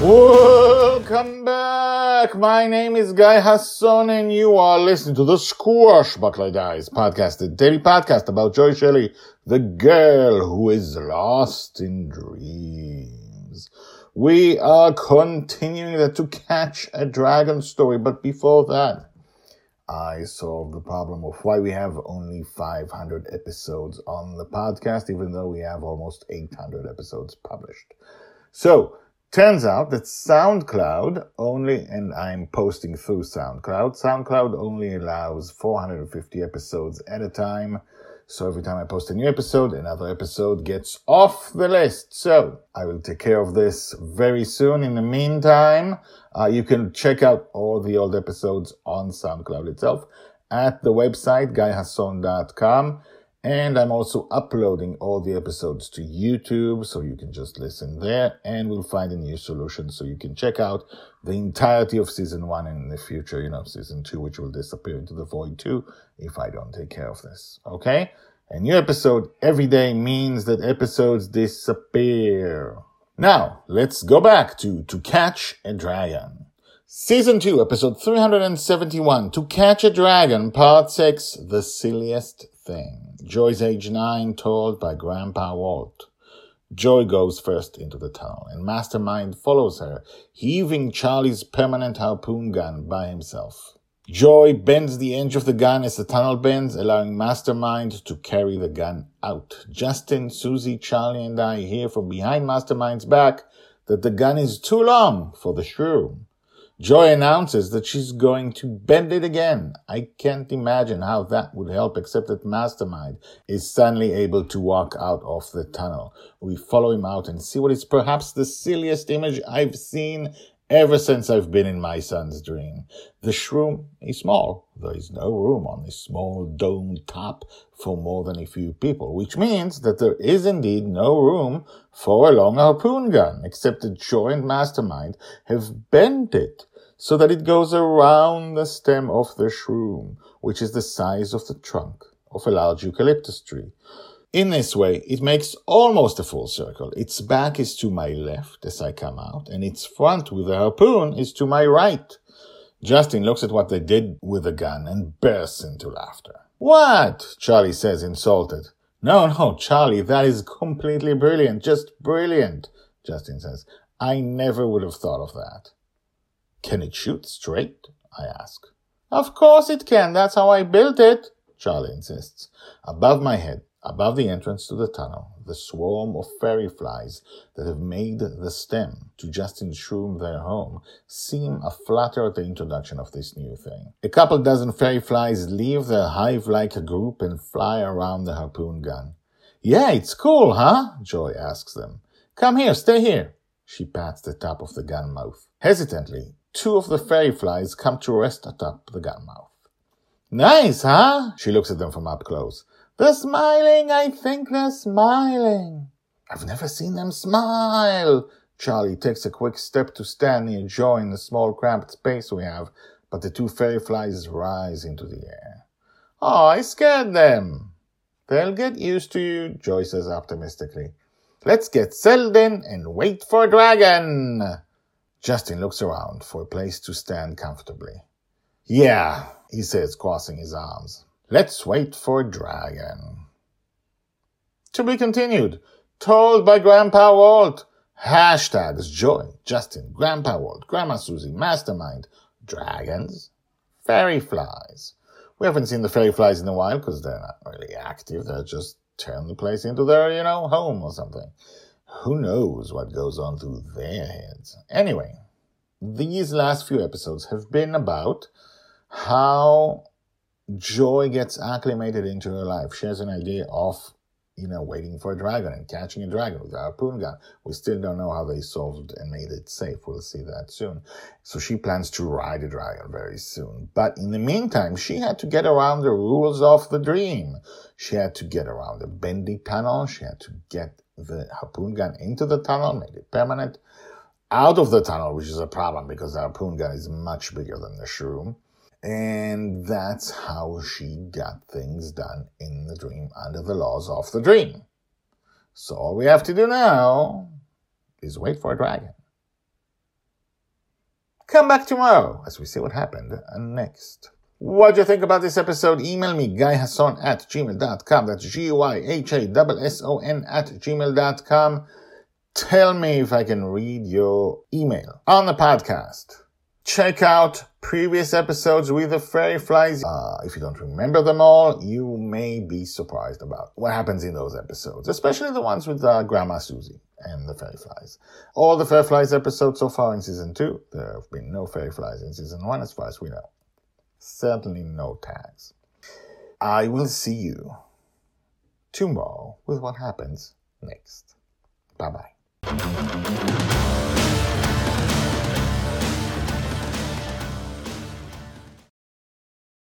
Welcome back. My name is Guy Hasson, and you are listening to the Squash Squashbuckler Diaries podcast, the daily podcast about Joy Shelley, the girl who is lost in dreams. We are continuing the To Catch a Dragon story, but before that, I solved the problem of why we have only 500 episodes on the podcast, even though we have almost 800 episodes published. So, Turns out that SoundCloud only, and I'm posting through SoundCloud, SoundCloud only allows 450 episodes at a time. So every time I post a new episode, another episode gets off the list. So I will take care of this very soon. In the meantime, uh, you can check out all the old episodes on SoundCloud itself at the website guyhasson.com. And I'm also uploading all the episodes to YouTube, so you can just listen there, and we'll find a new solution so you can check out the entirety of season one and in the future, you know, season two, which will disappear into the void too if I don't take care of this. Okay? A new episode every day means that episodes disappear. Now, let's go back to To Catch a Dragon. Season 2, episode 371, To Catch a Dragon, part 6, The Silliest Thing. Joy's age nine, told by Grandpa Walt. Joy goes first into the tunnel, and Mastermind follows her, heaving Charlie's permanent harpoon gun by himself. Joy bends the edge of the gun as the tunnel bends, allowing Mastermind to carry the gun out. Justin, Susie, Charlie, and I hear from behind Mastermind's back that the gun is too long for the shroom. Joy announces that she's going to bend it again. I can't imagine how that would help except that Mastermind is suddenly able to walk out of the tunnel. We follow him out and see what is perhaps the silliest image I've seen ever since I've been in my son's dream. The shroom is small. There is no room on this small domed top for more than a few people, which means that there is indeed no room for a long harpoon gun, except that Joy and Mastermind have bent it so that it goes around the stem of the shroom, which is the size of the trunk of a large eucalyptus tree. In this way, it makes almost a full circle. Its back is to my left as I come out, and its front with the harpoon is to my right. Justin looks at what they did with the gun and bursts into laughter. What? Charlie says, insulted. No, no, Charlie, that is completely brilliant. Just brilliant, Justin says. I never would have thought of that. Can it shoot straight? I ask. Of course it can. That's how I built it, Charlie insists. Above my head, above the entrance to the tunnel, the swarm of fairy flies that have made the stem to Justin's shroom their home seem a flutter at the introduction of this new thing. A couple dozen fairy flies leave their hive-like a group and fly around the harpoon gun. Yeah, it's cool, huh? Joy asks them. Come here, stay here. She pats the top of the gun mouth. Hesitantly, two of the fairy flies come to rest atop the gun mouth. Nice, huh? She looks at them from up close. They're smiling. I think they're smiling. I've never seen them smile. Charlie takes a quick step to stand near Joy in the small cramped space we have, but the two fairy flies rise into the air. Oh, I scared them. They'll get used to you, Joy says optimistically. Let's get settled in and wait for a dragon. Justin looks around for a place to stand comfortably. Yeah, he says, crossing his arms. Let's wait for a dragon. To be continued. Told by Grandpa Walt. Hashtags Joy, Justin, Grandpa Walt, Grandma Susie, Mastermind, dragons, fairy flies. We haven't seen the fairy flies in a while because they're not really active. They're just turn the place into their, you know, home or something who knows what goes on through their heads. Anyway, these last few episodes have been about how Joy gets acclimated into her life. She has an idea of you know, waiting for a dragon and catching a dragon with a harpoon gun. We still don't know how they solved and made it safe. We'll see that soon. So she plans to ride a dragon very soon. But in the meantime, she had to get around the rules of the dream. She had to get around the bendy tunnel. She had to get the harpoon gun into the tunnel, made it permanent. Out of the tunnel, which is a problem because the harpoon gun is much bigger than the shroom. And that's how she got things done in the dream under the laws of the dream. So all we have to do now is wait for a dragon. Come back tomorrow as we see what happened and next. What do you think about this episode? Email me, guyhasson at gmail.com. That's G-Y-H-A-S-S-O-N at gmail.com. Tell me if I can read your email on the podcast. Check out previous episodes with the fairy flies. Uh, if you don't remember them all, you may be surprised about what happens in those episodes, especially the ones with uh, Grandma Susie and the fairy flies. All the fairy flies episodes so far in season two. There have been no fairy flies in season one, as far as we know. Certainly no tax. I will see you tomorrow with what happens next. Bye bye.